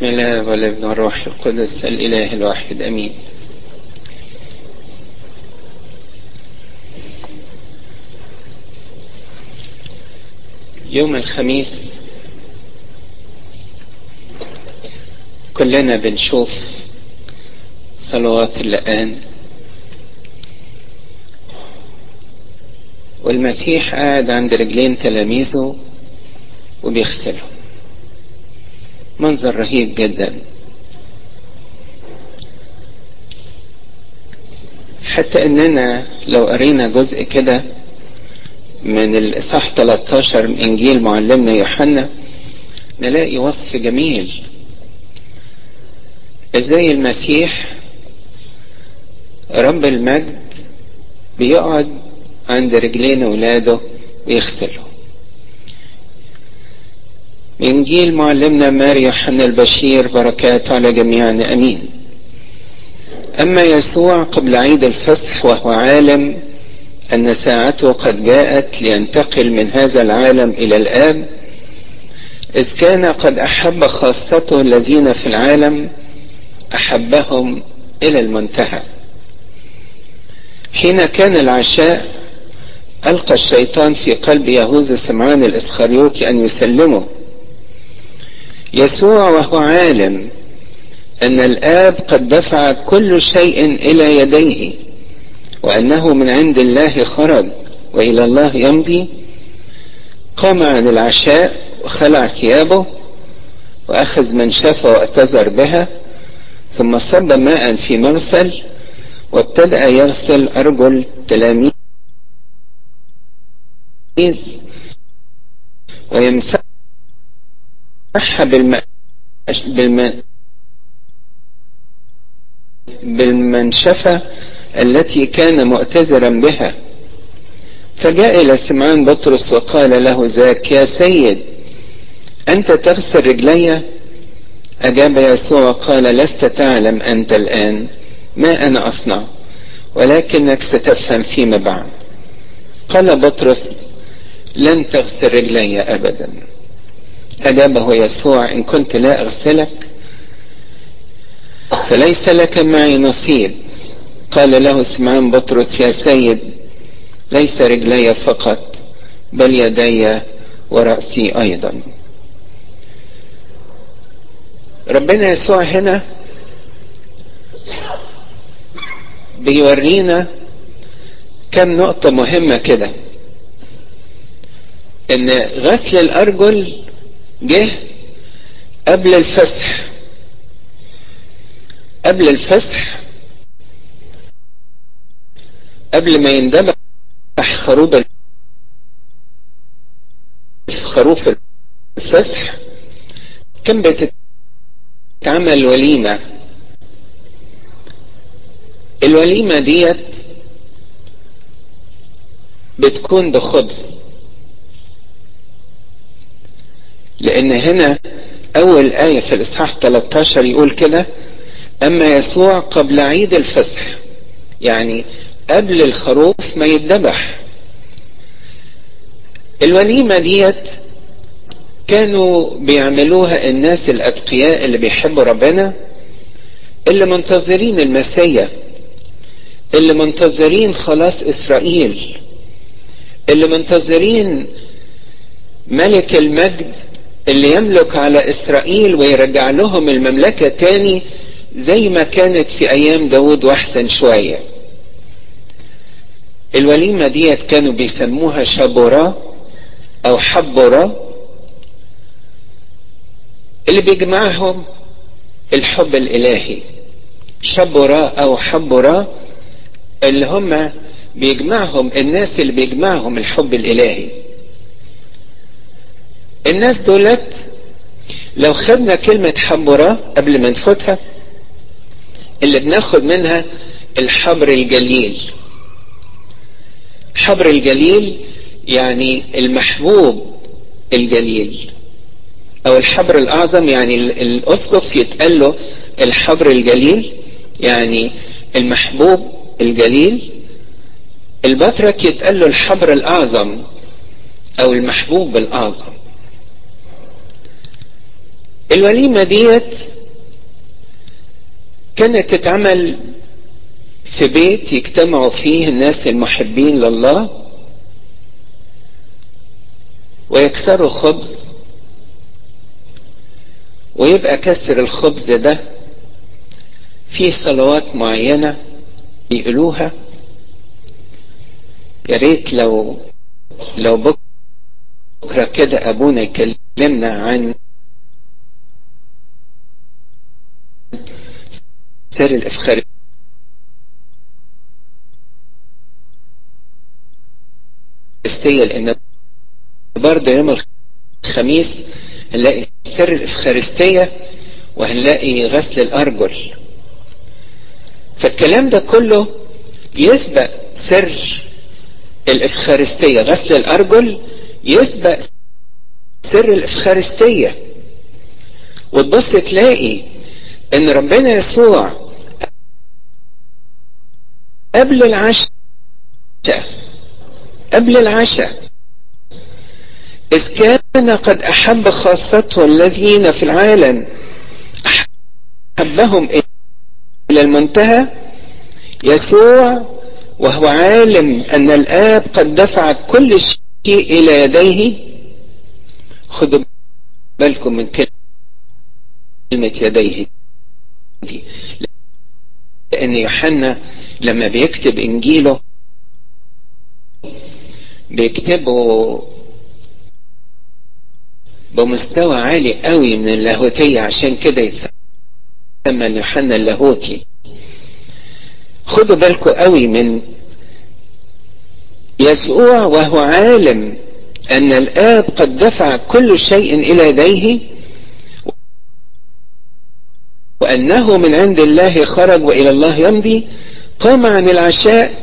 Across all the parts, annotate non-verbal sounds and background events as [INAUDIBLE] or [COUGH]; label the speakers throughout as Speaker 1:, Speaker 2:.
Speaker 1: بسم الله والابن والروح القدس الإله الواحد أمين. يوم الخميس كلنا بنشوف صلوات اللقان والمسيح قاعد عند رجلين تلاميذه وبيغسلهم. منظر رهيب جدا. حتى إننا لو قرينا جزء كده من الإصحاح 13 من إنجيل معلمنا يوحنا نلاقي وصف جميل. إزاي المسيح رب المجد بيقعد عند رجلين اولاده ويغسلهم إنجيل معلمنا ماري يوحنا البشير بركات على جميعنا أمين. أما يسوع قبل عيد الفصح وهو عالم أن ساعته قد جاءت لينتقل من هذا العالم إلى الآب إذ كان قد أحب خاصته الذين في العالم أحبهم إلى المنتهى. حين كان العشاء ألقى الشيطان في قلب يهوذا سمعان الإسخريوطي أن يسلمه. يسوع وهو عالم أن الآب قد دفع كل شيء إلى يديه وأنه من عند الله خرج وإلى الله يمضي قام عن العشاء وخلع ثيابه وأخذ منشفة واعتذر بها ثم صب ماء في مرسل وابتدأ يغسل أرجل تلاميذ ويمسح بالم... بالم... بالمنشفة التي كان مؤتزرا بها. فجاء إلى سمعان بطرس وقال له ذاك يا سيد أنت تغسل رجلي؟ أجاب يسوع وقال لست تعلم أنت الآن ما أنا أصنع ولكنك ستفهم فيما بعد. قال بطرس لن تغسل رجلي أبدا. أجابه يسوع إن كنت لا أغسلك فليس لك معي نصيب قال له سمعان بطرس يا سيد ليس رجلي فقط بل يدي ورأسي أيضا. ربنا يسوع هنا بيورينا كم نقطة مهمة كده. إن غسل الأرجل جه قبل الفسح. قبل الفسح. قبل ما يندبح خروف خروف الفسح كان بتتعمل وليمة. الوليمة ديت بتكون بخبز. لأن هنا أول آية في الإصحاح 13 يقول كده أما يسوع قبل عيد الفصح يعني قبل الخروف ما يتذبح الوليمة ديت كانوا بيعملوها الناس الأتقياء اللي بيحبوا ربنا اللي منتظرين المسيا اللي منتظرين خلاص إسرائيل اللي منتظرين ملك المجد اللي يملك على إسرائيل ويرجع لهم المملكة تاني زي ما كانت في أيام داود وأحسن شوية. الوليمة ديت كانوا بيسموها شبورة أو حبورة. اللي بيجمعهم الحب الإلهي. شبورة أو حبورة اللي هم بيجمعهم الناس اللي بيجمعهم الحب الإلهي. الناس دولت لو خدنا كلمة حبرة قبل ما نفوتها اللي بناخد منها الحبر الجليل. حبر الجليل يعني المحبوب الجليل أو الحبر الأعظم يعني الأسقف يتقال له الحبر الجليل يعني المحبوب الجليل. البطرك يتقال له الحبر الأعظم أو المحبوب الأعظم. الوليمة ديت كانت تتعمل في بيت يجتمعوا فيه الناس المحبين لله ويكسروا خبز ويبقى كسر الخبز ده فيه صلوات معينة يقولوها. يا ريت لو لو بكرة كده أبونا يكلمنا عن سر الإفخارستية لأن برضه يوم الخميس هنلاقي سر الإفخارستية وهنلاقي غسل الأرجل. فالكلام ده كله يسبق سر الإفخارستية غسل الأرجل يسبق سر الإفخارستية وتبص تلاقي إن ربنا يسوع قبل العشاء. قبل العشاء. إذ كان قد أحب خاصته الذين في العالم أحبهم إلى المنتهى يسوع وهو عالم أن الآب قد دفع كل شيء إلى يديه. خدوا بالكم من كلمة يديه. دي لأن يوحنا لما بيكتب إنجيله بيكتبه بمستوى عالي قوي من اللاهوتية. عشان كده يتسمى يوحنا اللاهوتي. خدوا بالكم قوي من يسوع وهو عالم أن الآب قد دفع كل شيء إلى يديه وأنه من عند الله خرج وإلى الله يمضي قام عن العشاء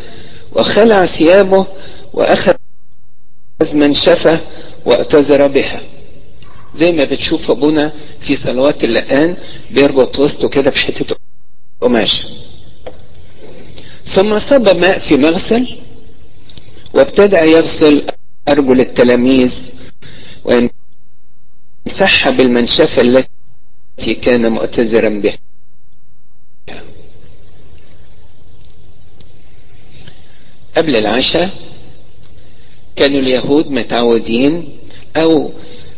Speaker 1: وخلع ثيابه وأخذ منشفة واعتذر بها. زي ما بتشوف أبونا في صلوات اللقان بيربط وسطه كده بحتة قماش. ثم صب ماء في مغسل وابتدأ يغسل أرجل التلاميذ ويمسحها بالمنشفة التي كان مؤتذرا بها. قبل العشاء كانوا اليهود متعودين أو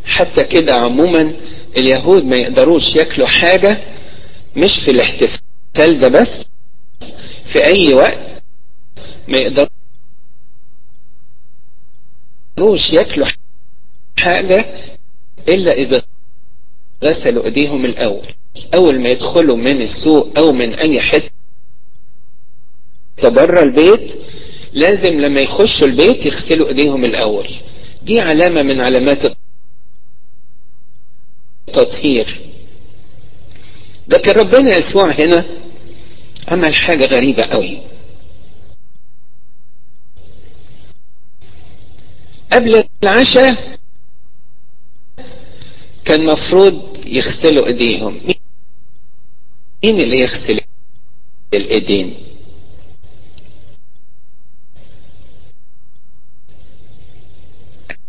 Speaker 1: حتى كده عموما اليهود ما يقدروش ياكلوا حاجة مش في الاحتفال ده بس في أي وقت ما يقدروش ياكلوا حاجة إلا إذا غسلوا ايديهم الأول. أول ما يدخلوا من السوق أو من أي حتة بره البيت لازم لما يخشوا البيت يغسلوا ايديهم الأول. دي علامة من علامات التطهير. لكن ربنا يسوع هنا عمل حاجة غريبة قوي. قبل العشاء كان مفروض يغسلوا إيديهم. مين اللي يغسل الإيدين؟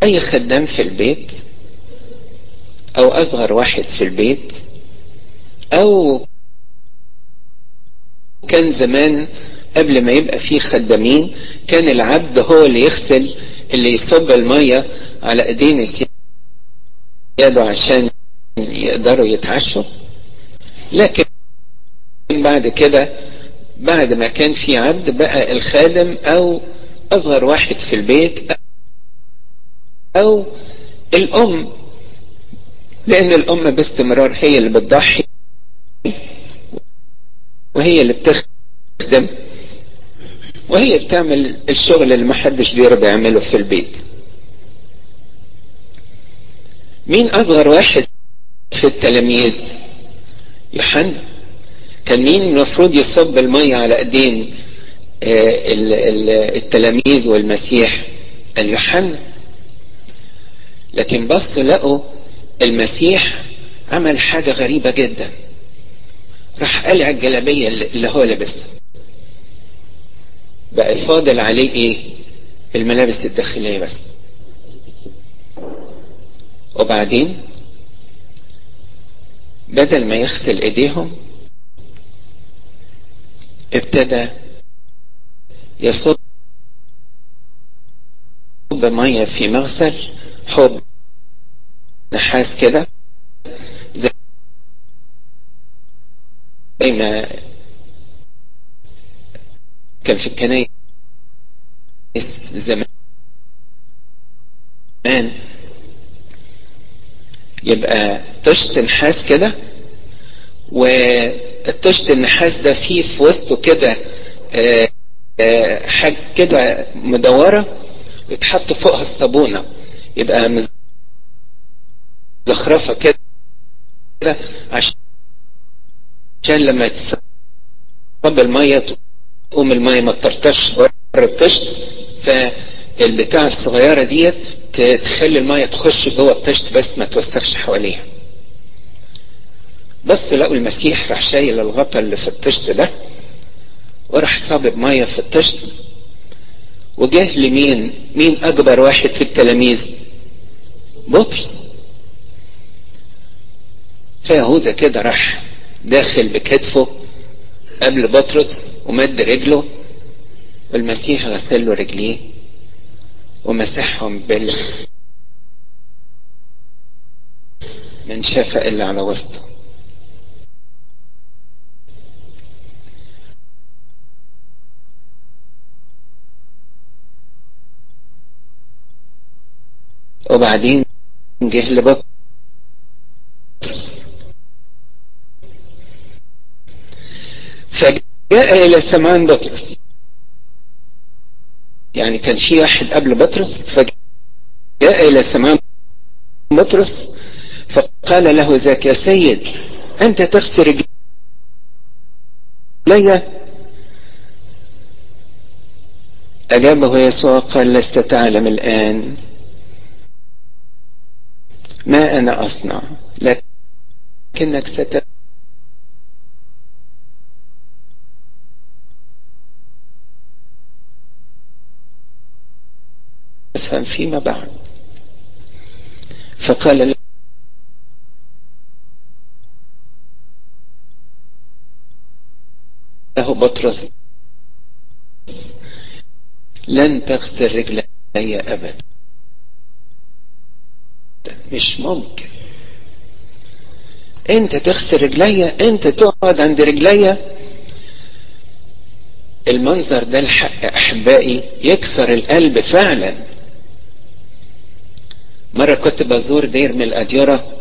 Speaker 1: أي خدام في البيت أو أصغر واحد في البيت أو كان زمان قبل ما يبقى فيه خدامين كان العبد هو اللي يغسل اللي يصب المية على إيدين السيادة عشان يقدروا يتعشوا. لكن بعد كده بعد ما كان في عبد بقى الخادم أو أصغر واحد في البيت أو الأم لأن الأم باستمرار هي اللي بتضحي وهي اللي بتخدم وهي بتعمل الشغل اللي محدش بيرضى يعمله في البيت. مين أصغر واحد في التلاميذ. يوحنا كان مين المفروض يصب المية على ايدين التلاميذ والمسيح؟ قال يوحنا لكن بص لقوا المسيح عمل حاجة غريبة جدا. راح قلع الجلابية اللي هو لابسها. بقى فاضل عليه إيه؟ الملابس الداخلية بس. وبعدين؟ بدل ما يغسل ايديهم ابتدى يصب مية في مغسل حوض نحاس كده زي ما كان في الكنايس زمان. يبقى طشت نحاس كده والطشت النحاس ده فيه في وسطه كده حاجة كده مدورة ويتحط فوقها الصابونة. يبقى مزخرفة كده عشان لما تصب المية تقوم المية ما تطرطش بره الطشت. فالبتاع الصغيرة ديت تخلي المية تخش جوه الطشت بس ما توسخش حواليها. بس لقوا المسيح راح شايل الغطا اللي في الطشت ده وراح صابب مية في الطشت وجه لمين؟ مين أكبر واحد في التلاميذ؟ بطرس. فيهوذا كده راح داخل بكتفه قبل بطرس ومد رجله والمسيح غسل له رجليه. ومسحهم بال من شفق اللي على وسطه. وبعدين جه لبطرس. فجاء إلى سمعان بطرس. يعني كان في واحد قبل بطرس فجاء إلى سمعان بطرس فقال له ذاك يا سيد أنت تغسل رجلي أجابه يسوع قال لست تعلم الآن ما أنا أصنع لكنك ست تفهم فيما بعد. فقال له بطرس لن تغسل رجلي أبدا. مش ممكن. أنت تغسل رجليا أنت تقعد عند رجليا المنظر ده الحق أحبائي يكسر القلب فعلا. مرة كنت بزور دير من الأديرة.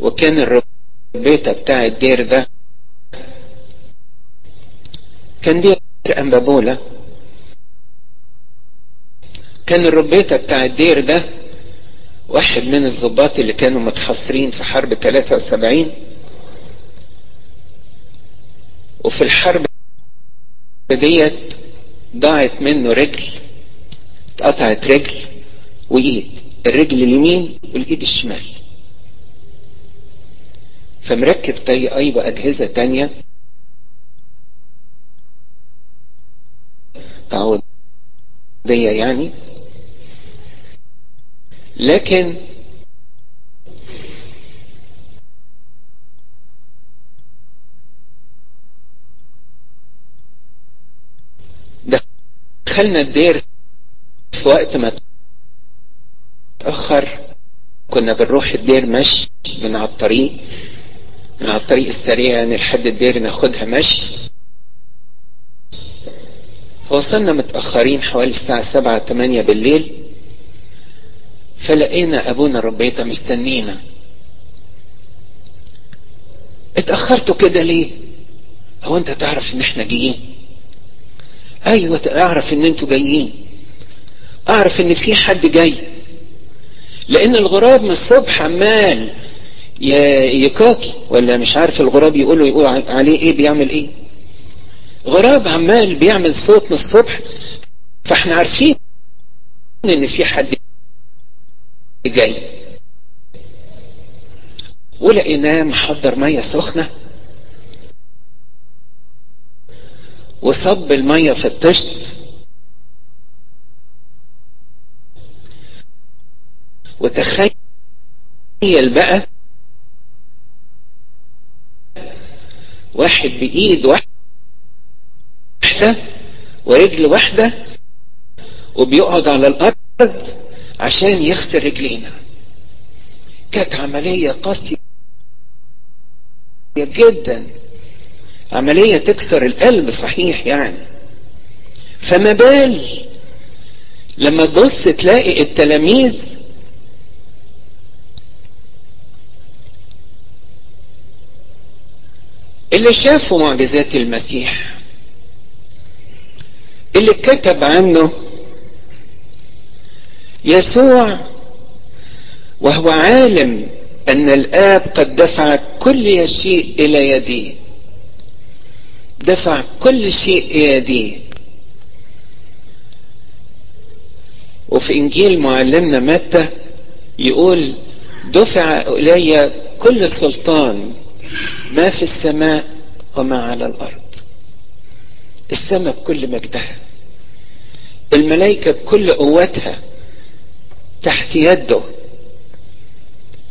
Speaker 1: وكان الربيطة بتاع الدير ده كان دير أنبابولة كان الربيطة بتاع الدير ده واحد من الضباط اللي كانوا متحصرين في حرب 73 وفي الحرب ديت ضاعت منه رجل. اتقطعت رجل وايد الرجل اليمين والايد الشمال. فمركب طي أيضا أجهزة تانية. تعوضية يعني. لكن دخلنا الدير في وقت ما تأخر كنا بنروح الدير مشي من على الطريق من على الطريق السريع يعني لحد الدير ناخدها مشي. فوصلنا متأخرين حوالي الساعة سبعة تمانية بالليل. فلقينا أبونا الربيطة مستنينا. اتأخرتوا كده ليه؟ هو أنت تعرف إن إحنا جايين؟ أيوه اعرف إن أنتوا جايين. أعرف إن في حد جاي. لأن الغراب من الصبح عمال يكاكي ولا مش عارف الغراب يقولوا يقول عليه إيه بيعمل إيه. غراب عمال بيعمل صوت من الصبح فإحنا عارفين إن في حد جاي. ولقيناه محضر مية سخنة. وصب المية في الطشت. وتخيل بقى واحد بإيد واحدة ورجل واحدة وبيقعد على الأرض عشان يغسل رجلينا. كانت عملية قاسية جدا. عملية تكسر القلب صحيح يعني. فما بال لما تبص تلاقي التلاميذ اللي شافوا معجزات المسيح اللي كتب عنه يسوع وهو عالم أن الآب قد دفع كل شيء إلى يديه. دفع كل شيء إلى يديه. وفي إنجيل معلمنا متى يقول دفع إلي كل السلطان ما في السماء وما على الأرض. السماء بكل مجدها. الملائكة بكل قوتها تحت يده.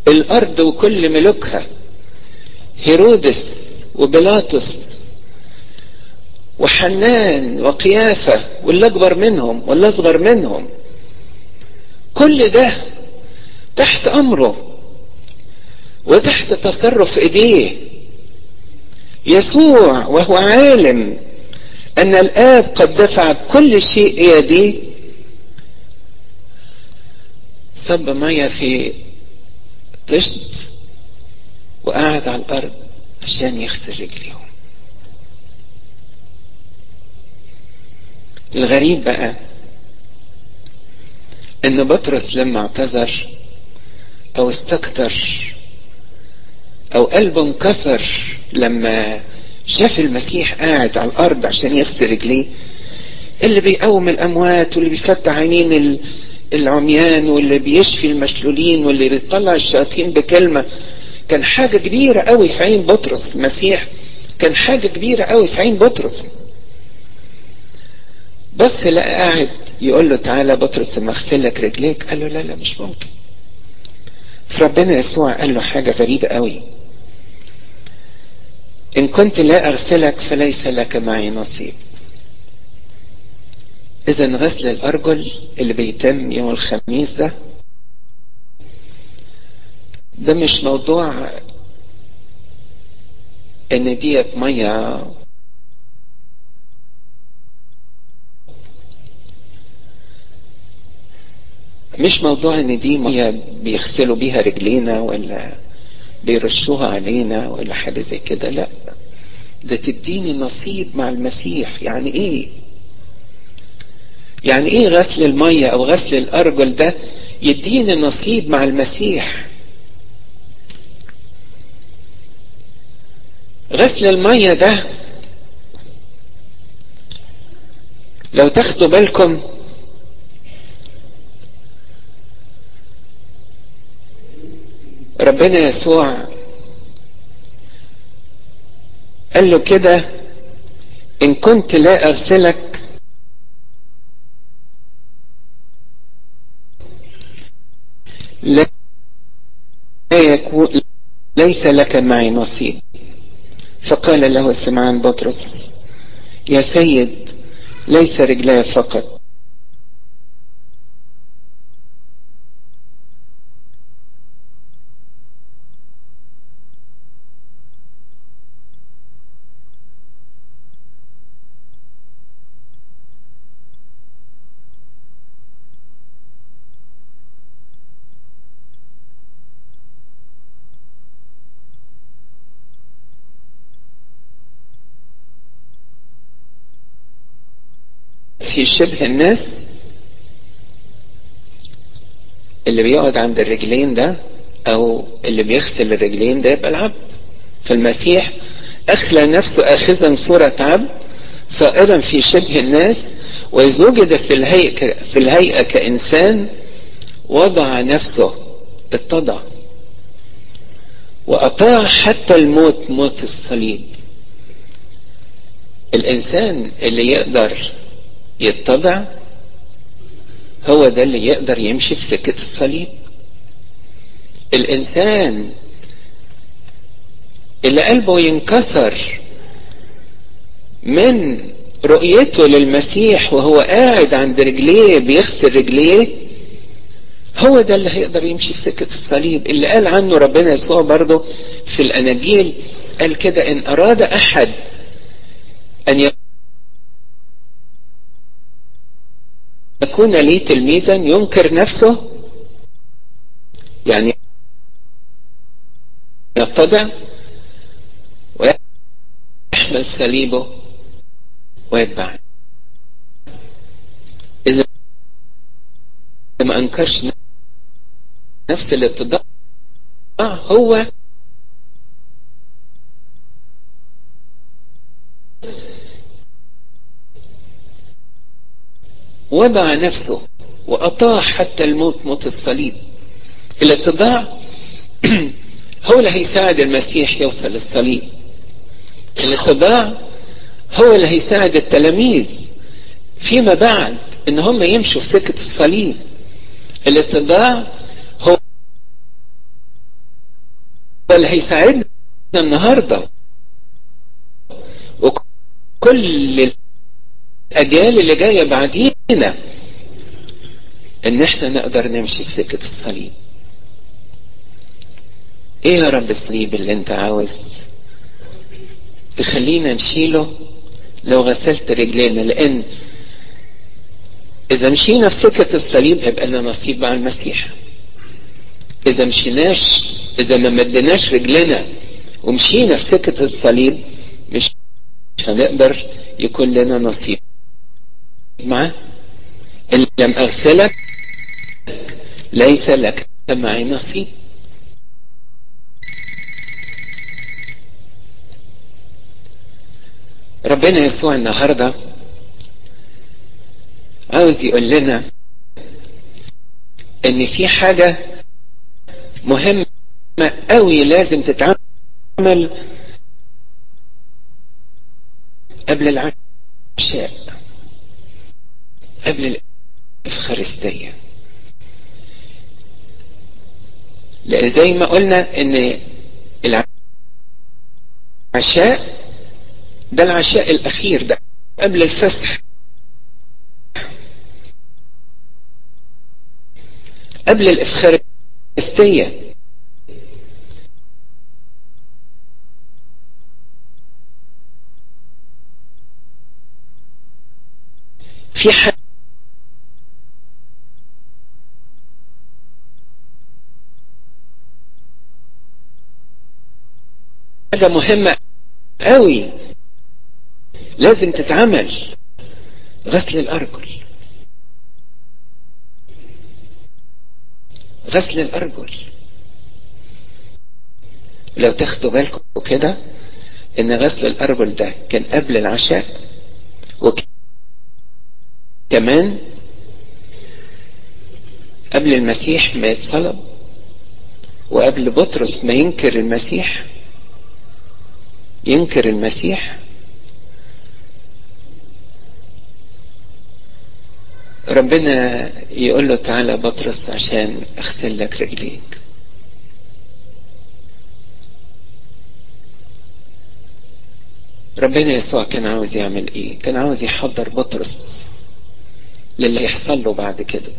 Speaker 1: الأرض وكل ملوكها هيرودس وبيلاطس وحنان وقيافة واللي اكبر منهم واللي اصغر منهم. كل ده تحت أمره. وتحت تصرف إيديه. يسوع وهو عالم أن الآب قد دفع كل شيء يديه. صب ميه في طشت وقعد على الأرض عشان يغسل رجليهم. الغريب بقى إن بطرس لما اعتذر أو استكتر أو قلبه انكسر لما شاف المسيح قاعد على الأرض عشان يغسل رجليه. اللي بيقوم الأموات واللي بيفتح عينين العميان واللي بيشفي المشلولين واللي بيطلع الشياطين بكلمة. كان حاجة كبيرة قوي في عين بطرس المسيح. كان حاجة كبيرة قوي في عين بطرس. بس لقى قاعد يقول له تعالى بطرس لما اغسل لك رجليك. قال له لا لا مش ممكن. فربنا يسوع قال له حاجة غريبة قوي. إن كنت لا أرسلك فليس لك معي نصيب. اذا غسل الأرجل اللي بيتم يوم الخميس ده. ده مش موضوع إن ديت مية. مش موضوع إن دي مية بيغسلوا بيها رجلينا ولا بيرشوها علينا ولا حاجة زي كده. لا ده تديني نصيب مع المسيح. يعني إيه؟ يعني إيه غسل المية أو غسل الأرجل ده يديني نصيب مع المسيح؟ غسل المية ده لو تاخدوا بالكم ربنا يسوع قال له كده إن كنت لا ارسلك لا يكون ليس لك معي نصيب. فقال له سمعان بطرس يا سيد ليس رجلاي فقط. في شبه الناس اللي بيقعد عند الرجلين ده أو اللي بيغسل الرجلين ده يبقى العبد. فالمسيح أخلى نفسه اخذا صورة عبد صائرا في شبه الناس واذ وجد في الهيئة, في الهيئة كإنسان وضع نفسه اتضع وأطاع حتى الموت موت الصليب. الإنسان اللي يقدر يتضع هو ده اللي يقدر يمشي في سكة الصليب. الإنسان اللي قلبه ينكسر من رؤيته للمسيح وهو قاعد عند رجليه بيغسل رجليه هو ده اللي هيقدر يمشي في سكة الصليب. اللي قال عنه ربنا يسوع برضه في الأناجيل قال كده إن أراد أحد أن يكون لي تلميذا ينكر نفسه؟ يعني يتضع ويحمل صليبه ويتبعني إذا ما أنكرش نفس الاتضاع هو وضع نفسه وأطاع حتى الموت موت الصليب. الاتضاع [CLEARS THROAT] هو اللي هيساعد المسيح يوصل للصليب. الاتضاع هو اللي هيساعد التلاميذ فيما بعد إن هم يمشوا في سكة الصليب. الاتضاع هو اللي هيساعدنا النهاردة. وكل الأجيال اللي جاية بعدينا. إن إحنا نقدر نمشي في سكة الصليب. إيه يا رب الصليب اللي أنت عاوز؟ تخلينا نشيله لو غسلت رجلينا لأن إذا مشينا في سكة الصليب هيبقى لنا نصيب مع المسيح. إذا مشيناش إذا ما مدناش رجلنا ومشينا في سكة الصليب مش هنقدر يكون لنا نصيب. معاه إن لم اغسلك ليس لك معي نصيب. ربنا يسوع النهاردة عاوز يقول لنا إن في حاجة مهمة قوي لازم تتعمل قبل العشاء. قبل الإفخارستية لأن زي ما قلنا إن العشاء ده العشاء الأخير ده قبل الفسح. قبل الإفخارستية في حاجة حاجة مهمة قوي. لازم تتعمل. غسل الأرجل. غسل الأرجل. لو تاخدوا بالكم كده إن غسل الأرجل ده كان قبل العشاء وكمان قبل المسيح ما يتصلب وقبل بطرس ما ينكر المسيح ينكر المسيح؟ ربنا يقول له تعالى بطرس عشان اغسل لك رجليك. ربنا يسوع كان عاوز يعمل إيه؟ كان عاوز يحضر بطرس للي يحصل له بعد كده.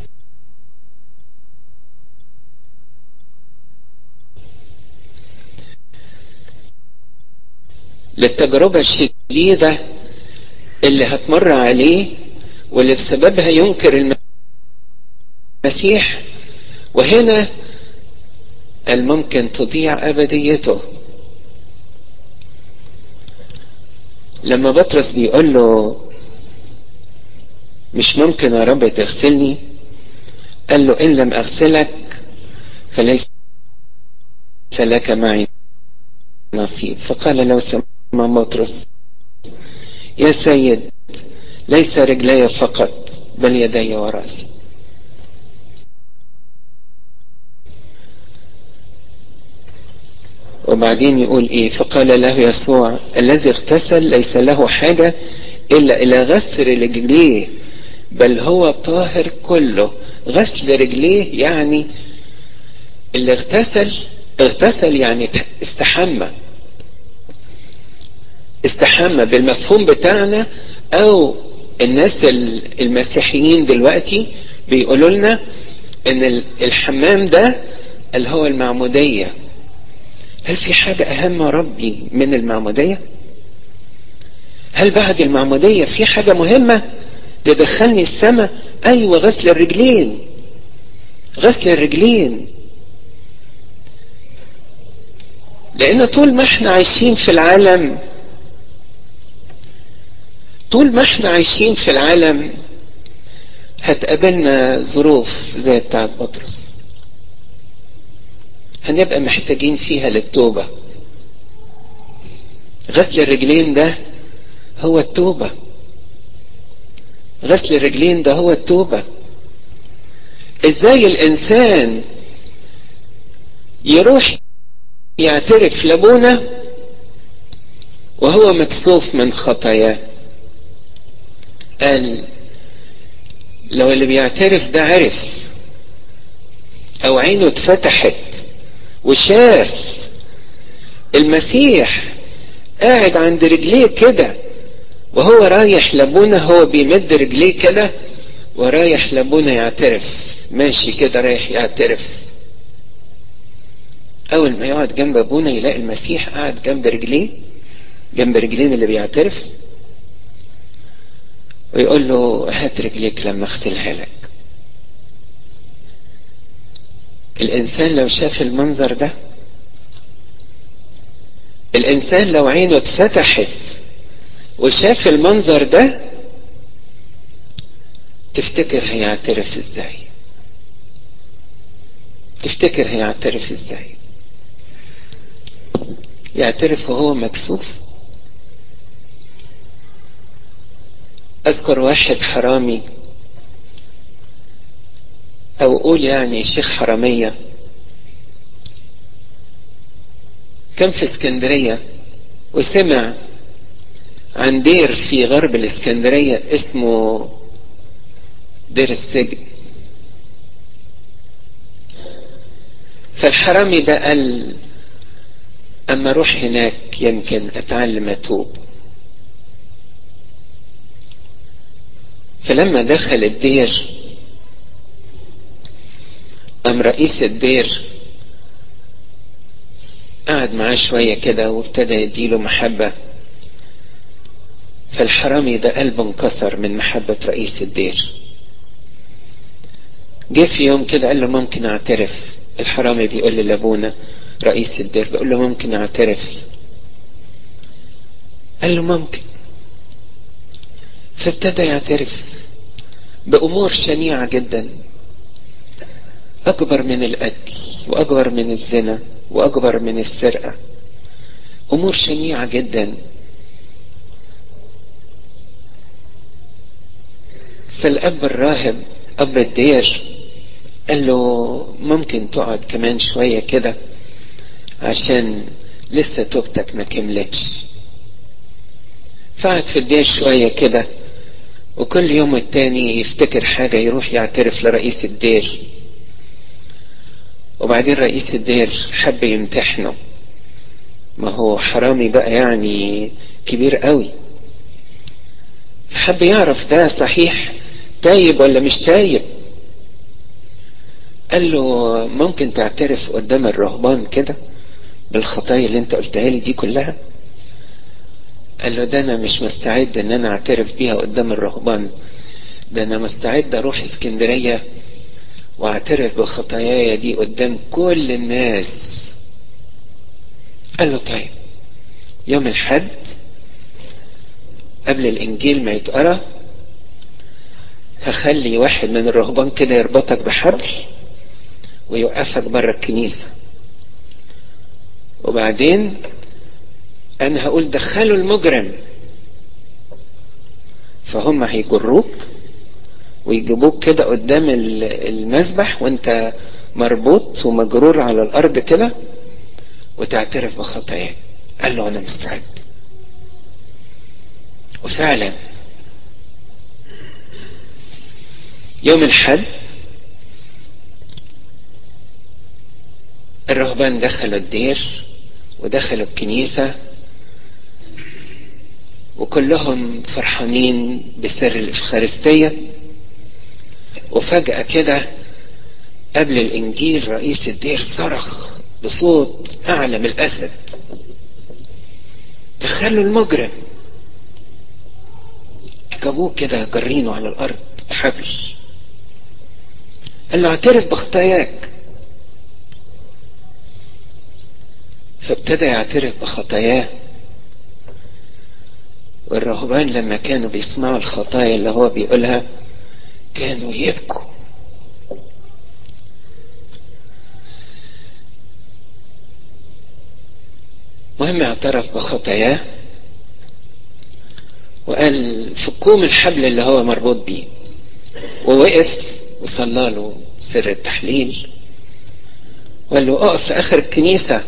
Speaker 1: للتجربة الشديدة اللي هتمر عليه واللي بسببها ينكر المسيح. وهنا الممكن تضيع أبديته. لما بطرس بيقول له مش ممكن يا رب تغسلني؟ قال له إن لم أغسلك فليس لك معي نصيب. فقال له سمع بطرس يا سيد ليس رجلي فقط بل يدي ورأسي. وبعدين يقول إيه؟ فقال له يسوع الذي اغتسل ليس له حاجة إلا إلى غسل رجليه بل هو طاهر كله. غسل رجليه يعني اللي اغتسل اغتسل يعني استحمى. استحمى بالمفهوم بتاعنا أو الناس المسيحيين دلوقتي بيقولوا لنا إن الحمام ده اللي هو المعمودية. هل في حاجة أهم ربي من المعمودية؟ هل بعد المعمودية في حاجة مهمة تدخلني السماء؟ أيوه غسل الرجلين. غسل الرجلين. لأن طول ما إحنا عايشين في العالم طول ما إحنا عايشين في العالم هتقابلنا ظروف زي بتاعت بطرس. هنبقى محتاجين فيها للتوبة. غسل الرجلين ده هو التوبة. غسل الرجلين ده هو التوبة. إزاي الإنسان يروح يعترف لأبونا وهو مكسوف من خطاياه؟ لو اللي بيعترف ده عرف أو عينه اتفتحت وشاف المسيح قاعد عند رجليه كده وهو رايح لابونا هو بيمد رجليه كده ورايح لابونا يعترف. ماشي كده رايح يعترف. أول ما يقعد جنب أبونا يلاقي المسيح قاعد جنب رجليه. جنب رجلين اللي بيعترف. ويقول له هات رجليك لما اغسلها لك. الإنسان لو شاف المنظر ده الإنسان لو عينه اتفتحت وشاف المنظر ده تفتكر هيعترف إزاي؟ تفتكر هيعترف إزاي؟ يعترف وهو مكسوف؟ أذكر واحد حرامي أو أقول يعني شيخ حرامية. كان في اسكندرية وسمع عن دير في غرب الاسكندرية اسمه دير السجن. فالحرامي ده قال أما أروح هناك يمكن أتعلم أتوب. فلما دخل الدير قام رئيس الدير قعد معاه شوية كده وابتدى يديله محبة. فالحرامي ده قلبه انكسر من محبة رئيس الدير. جه في يوم كده قال له ممكن أعترف؟ الحرامي بيقول لابونا رئيس الدير بيقول له ممكن أعترف؟ قال له ممكن. فابتدى يعترف. بأمور شنيعة جدا. أكبر من القتل وأكبر من الزنا وأكبر من السرقة. أمور شنيعة جدا. فالأب الراهب أب الدير قال له ممكن تقعد كمان شوية كده عشان لسه توبتك ما كملتش. فقعد في الدير شوية كده. وكل يوم والتاني يفتكر حاجة يروح يعترف لرئيس الدير. وبعدين رئيس الدير حب يمتحنه. ما هو حرامي بقى يعني كبير قوي. فحب يعرف ده صحيح تايب ولا مش تايب. قال له ممكن تعترف قدام الرهبان كده بالخطايا اللي انت قلتها لي دي كلها؟ قال له ده أنا مش مستعد إن أنا أعترف بيها قدام الرهبان. ده أنا مستعد أروح إسكندرية وأعترف بخطاياي دي قدام كل الناس. قال له طيب يوم الحد قبل الإنجيل ما يتقرأ هخلي واحد من الرهبان كده يربطك بحبل ويوقفك بره الكنيسة. وبعدين أنا هقول دخلوا المجرم. فهم هيجروك ويجيبوك كده قدام المذبح وانت مربوط ومجرور على الأرض كده وتعترف بخطاياك. قال له أنا مستعد. وفعلا يوم الحد الرهبان دخلوا الدير ودخلوا الكنيسة وكلهم فرحانين بسر الإفخارستية. وفجأة كده قبل الإنجيل رئيس الدير صرخ بصوت أعلى من الأسد. دخلوا المجرم. جابوه كده جرينه على الأرض بحبل قال له أعترف بخطاياك. فابتدى يعترف بخطاياه. والرهبان لما كانوا بيسمعوا الخطايا اللي هو بيقولها كانوا يبكوا. مهم اعترف بخطاياه وقال فكوه من الحبل اللي هو مربوط بيه. ووقف وصلى له سر التحليل. وقال له اقف في اخر الكنيسة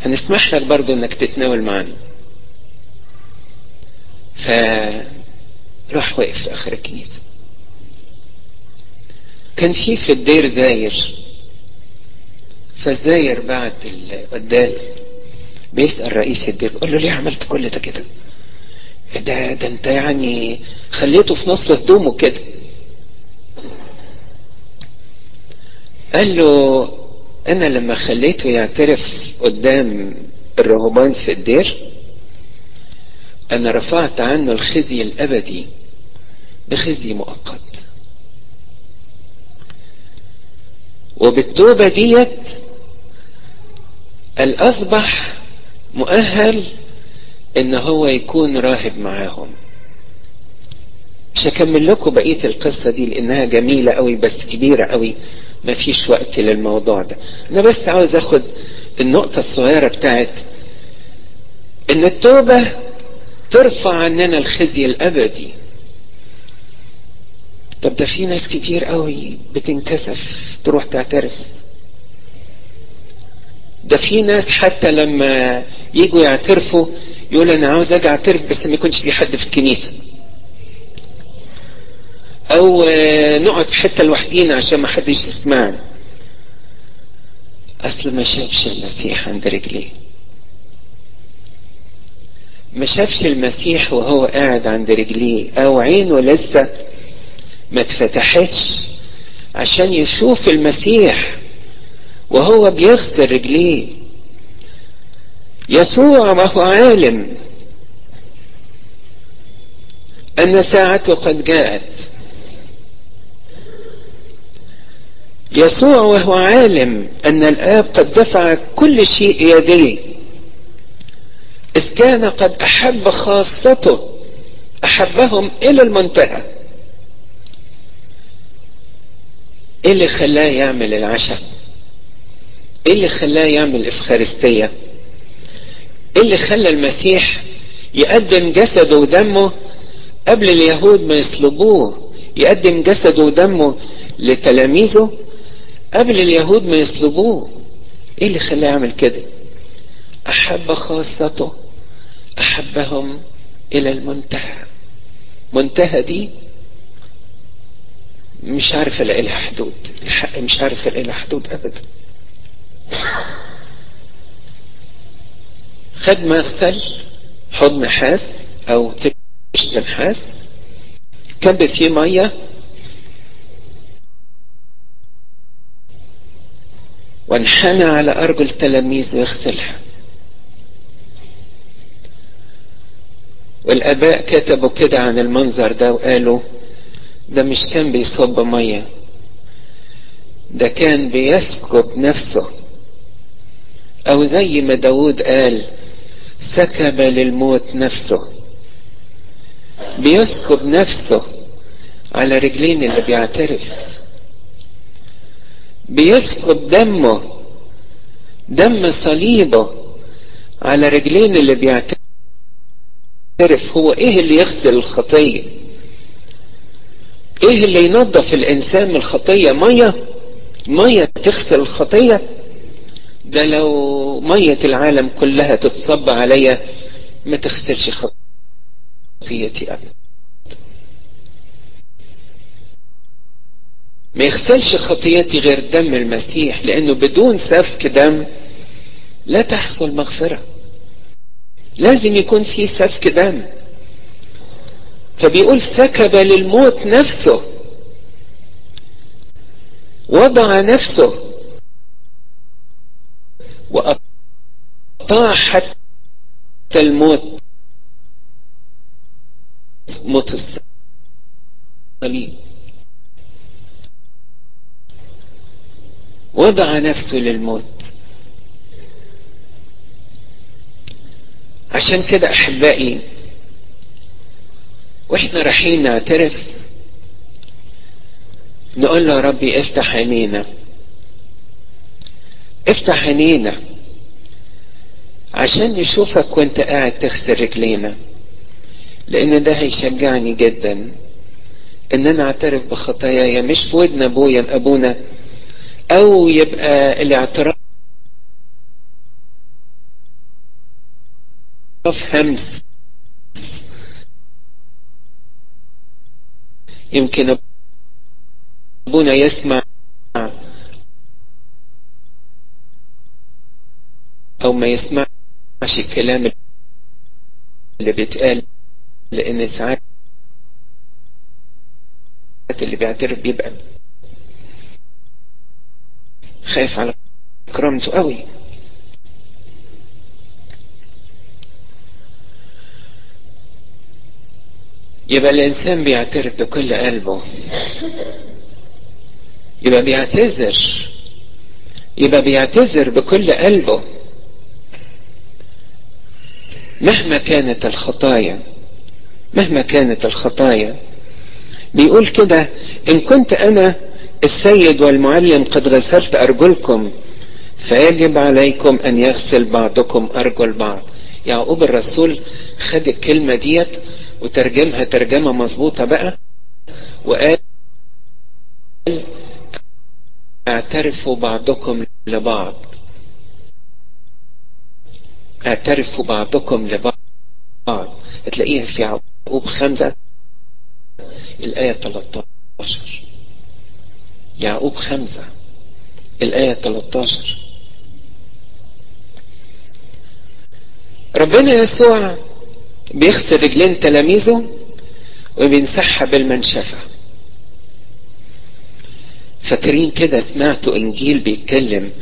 Speaker 1: هنسمح لك برضو انك تتناول معنا. فراح وقف في آخر الكنيسة. كان في في الدير زاير. فالزاير بعد القداس بيسأل رئيس الدير بيقول له ليه عملت كل ده كده؟ ده ده انت يعني خليته في نص هدومه كده. قال له أنا لما خليته يعترف قدام الرهبان في الدير أنا رفعت عنه الخزي الأبدي بخزي مؤقت. وبالتوبة ديت الأصبح مؤهل إن هو يكون راهب معاهم. مش هكمل لكم بقية القصة دي لأنها جميلة قوي بس كبيرة قوي ما فيش وقت للموضوع ده. أنا بس عاوز أخد النقطة الصغيرة بتاعت إن التوبة ترفع عننا الخزي الأبدي. طب ده في ناس كتير قوي بتنكسف تروح تعترف. ده في ناس حتى لما يجوا يعترفوا يقول أنا عاوز أجي أعترف بس ما يكونش في حد في الكنيسة. أو نقعد في حتة لوحدينا عشان ما حدش يسمعنا. أصل ما شافش المسيح عند رجليه. ما شافش المسيح وهو قاعد عند رجليه. أو عينه لسه ما اتفتحتش عشان يشوف المسيح وهو بيغسل رجليه. يسوع وهو عالم. أن ساعته قد جاءت. يسوع وهو عالم أن الآب قد دفع كل شيء يديه. إذ كان قد أحب خاصته أحبهم إلى المنتهى. إيه اللي خلاه يعمل العشاء؟ إيه اللي خلاه يعمل افخارستية إيه اللي خلى المسيح يقدم جسده ودمه قبل اليهود ما يصلبوه يقدم جسده ودمه لتلاميذه قبل اليهود ما يصلبوه إيه اللي خلاه يعمل كده؟ أحب خاصته. أحبهم إلى المنتهى. منتهى دي مش عارف الاقي لها حدود. الحق مش عارف الاقي لها حدود أبدا. خد مغسل حوض نحاس أو تبش نحاس كب فيه مية. وانحنى على أرجل تلاميذ يغسلها والآباء كتبوا كده عن المنظر ده وقالوا ده مش كان بيصب مية ده كان بيسكب نفسه. أو زي ما داود قال سكب للموت نفسه. بيسكب نفسه على رجلين اللي بيعترف. بيسكب دمه دم صليبه على رجلين اللي بيعترف. هو إيه اللي يغسل الخطية؟ إيه اللي ينظف الإنسان من الخطية؟ مية؟ مية تغسل الخطية؟ ده لو مية العالم كلها تتصب عليا ما تغسلش خطيتي ابدا. ما يغسلش خطيتي غير دم المسيح لأنه بدون سفك دم لا تحصل مغفرة. لازم يكون في سفك دم. فبيقول سكب للموت نفسه. وضع نفسه. وأطاع حتى الموت. موت الصليب. وضع نفسه للموت. عشان كده أحبائي وإحنا رايحين نعترف. نقول له ربي افتح عينينا. افتح عينينا عشان نشوفك وانت قاعد تغسل رجلينا لأن ده هيشجعني جدا إن أنا أعترف بخطاياي مش في ودن أبويا أبونا أو يبقى الاعتراف همس يمكن أبونا يسمع أو ما يسمعش الكلام اللي بيتقال لأن ساعات اللي بيعترف بيبقى خايف على كرامته قوي. يبقى الإنسان بيعترف بكل قلبه. يبقى بيعتذر. يبقى بيعتذر بكل قلبه. مهما كانت الخطايا مهما كانت الخطايا بيقول كده إن كنت أنا السيد والمعلم قد غسلت أرجلكم فيجب عليكم أن يغسل بعضكم أرجل بعض. يعقوب الرسول خد الكلمة ديت وترجمها ترجمة مظبوطة بقى. وقال اعترفوا بعضكم لبعض. اعترفوا بعضكم لبعض. تلاقيها في يعقوب خمسة الآية 13 يعقوب خمسة الآية 13 ربنا يسوع بيغسل رجلين تلاميذه وبيمسحها بالمنشفة. فاكرين كده سمعتوا إنجيل بيتكلم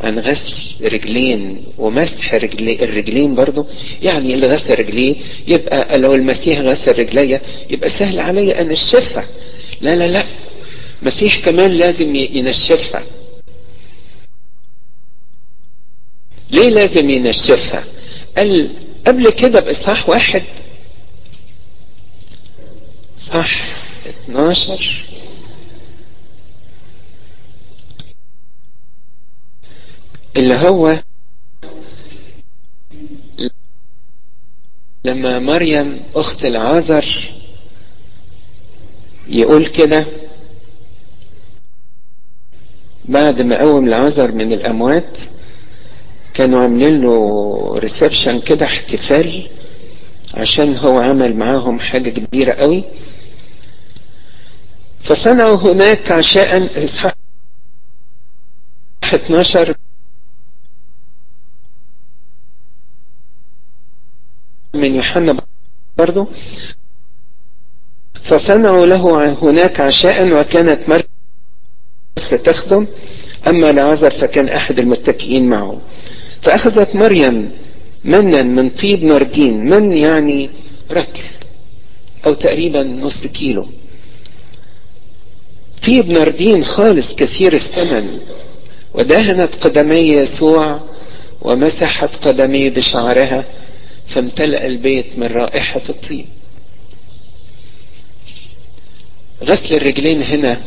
Speaker 1: عن غسل رجلين ومسح رجلي الرجلين برضو؟ يعني اللي غسل رجليه يبقى لو المسيح غسل رجليا يبقى سهل عليا أنشفها. لا لا لا. المسيح كمان لازم ينشفها. ليه لازم ينشفها؟ قال قبل كده بإصحاح واحد؟ صح 12 اللي هو لما مريم أخت العازر يقول كده بعد ما قوم العازر من الأموات كانوا عاملين له ريسبشن كده احتفال عشان هو عمل معاهم حاجة كبيرة قوي. فصنعوا هناك عشاء إصحاح 12 من يوحنا برضو. فصنعوا له هناك عشاء وكانت مريم ستخدم أما لعازر فكان أحد المتكئين معه. فأخذت مريم منا من طيب نردين من يعني ركل أو تقريبا نص كيلو. طيب نردين خالص كثير الثمن. ودهنت قدمي يسوع ومسحت قدمي بشعرها فامتلأ البيت من رائحة الطيب. غسل الرجلين هنا.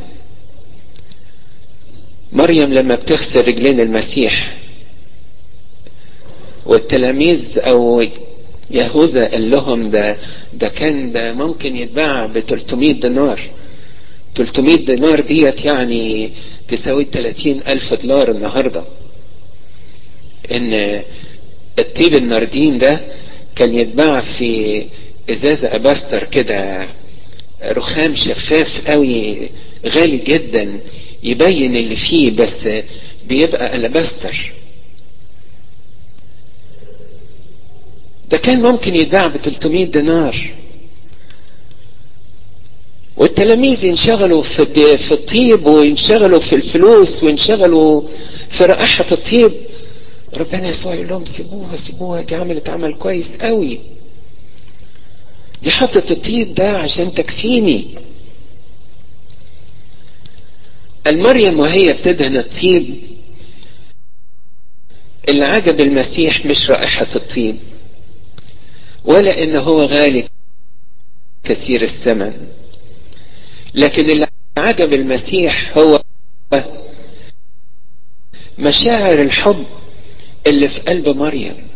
Speaker 1: مريم لما بتغسل رجلين المسيح والتلاميذ أو يهوذا قال لهم ده ده كان ده ممكن يتباع ب 300 دينار. 300 دينار ديت يعني تساوي 30 ألف دولار النهاردة. إن الطيب الناردين ده كان يتباع في إزازة أباستر كده رخام شفاف قوي غالي جدا يبين اللي فيه بس بيبقى ألبستر ده كان ممكن يتباع ب 300 دينار. والتلاميذ ينشغلوا في في الطيب وينشغلوا في الفلوس وينشغلوا في رائحة الطيب. ربنا يسوع يقول لهم سيبوها سيبوها دي عملت عمل كويس قوي. دي حطت الطيب ده عشان تكفيني. المريم وهي بتدهن الطيب. اللي عجب المسيح مش رائحة الطيب. ولا إن هو غالي كثير الثمن. لكن اللي عجب المسيح هو مشاعر الحب اللي في قلب مريم.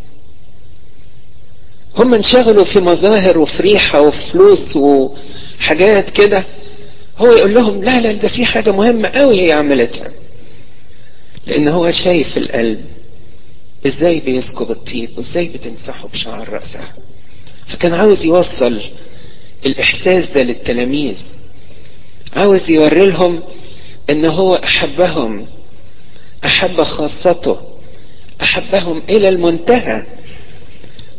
Speaker 1: هم انشغلوا في مظاهر وفي ريحة وفي فلوس وحاجات كده. هو يقول لهم لا لا ده في حاجة مهمة قوي هي عملتها. لأن هو شايف القلب إزاي بيسكب الطيب وإزاي بتمسحه بشعر رأسها فكان عاوز يوصل الإحساس ده للتلاميذ. عاوز يوري لهم إن هو أحبهم أحب خاصته أحبهم إلى المنتهى.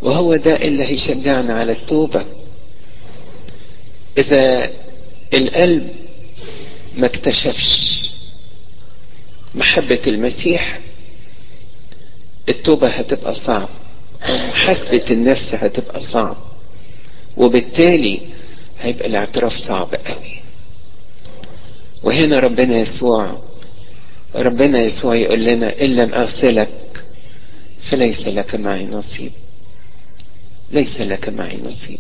Speaker 1: وهو ده اللي هيشجعنا على التوبة. إذا القلب ما اكتشفش محبة المسيح التوبة هتبقى صعب محاسبة النفس هتبقى صعب. وبالتالي هيبقى الاعتراف صعب قوي. وهنا ربنا يسوع ربنا يسوع يقول لنا إن لم أغسلك فليس لك معي نصيب. ليس لك معي نصيب.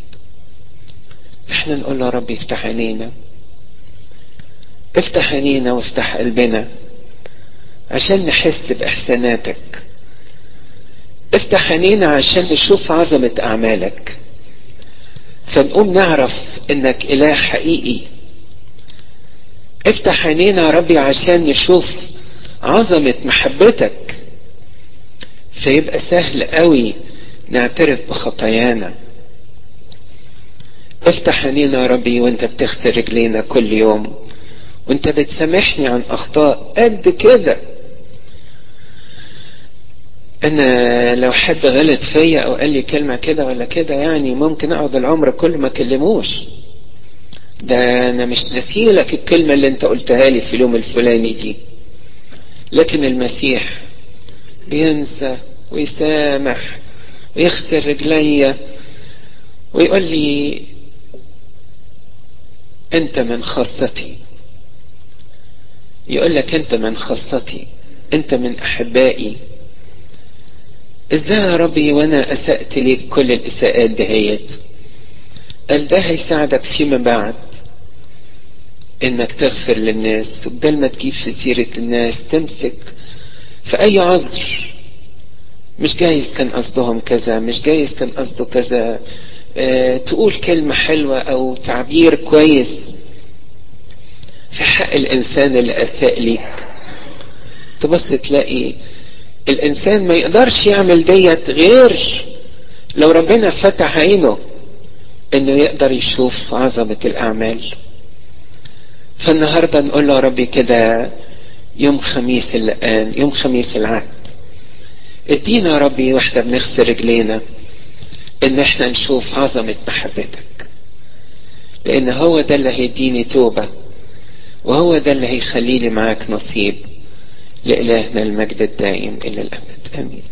Speaker 1: إحنا نقول له ربي افتح عينينا. افتح عينينا وافتح قلبنا عشان نحس بإحساناتك. افتح عينينا عشان نشوف عظمة أعمالك. فنقوم نعرف إنك إله حقيقي. افتح عينينا يا ربي عشان نشوف عظمة محبتك. فيبقى سهل قوي نعترف بخطايانا. افتح عينينا يا ربي وانت بتغسل رجلينا كل يوم. وانت بتسامحني عن أخطاء قد كده. أنا لو حد غلط فيا أو قال لي كلمة كده ولا كده يعني ممكن أقعد العمر كله ما اكلموش ده أنا مش نسيلك الكلمة اللي أنت قلتها لي في اليوم الفلاني دي. لكن المسيح بينسى ويسامح ويغسل رجليا ويقول لي أنت من خاصتي. يقول لك أنت من خاصتي. أنت من أحبائي. إزاي يا ربي وأنا أسأت ليك كل الاساءات دهيت قال ده هيساعدك فيما بعد. إنك تغفر للناس وبدل ما تجيب في سيرة الناس تمسك في أي عذر. مش جايز كان قصدهم كذا مش جايز كان قصده كذا. آه تقول كلمة حلوة أو تعبير كويس في حق الإنسان اللي أساء ليك. تبص تلاقي الإنسان ما يقدرش يعمل ديت غير لو ربنا فتح عينه إنه يقدر يشوف عظمة الأعمال. فالنهاردة نقول له ربي كده يوم خميس اللقان يوم خميس العهد ادينا ربي وإحنا بنغسل رجلينا إن إحنا نشوف عظمة محبتك. لأن هو ده اللي هيديني توبة وهو ده اللي هيخليلي معاك نصيب. لإلهنا المجد الدائم إلى الأبد. آمين.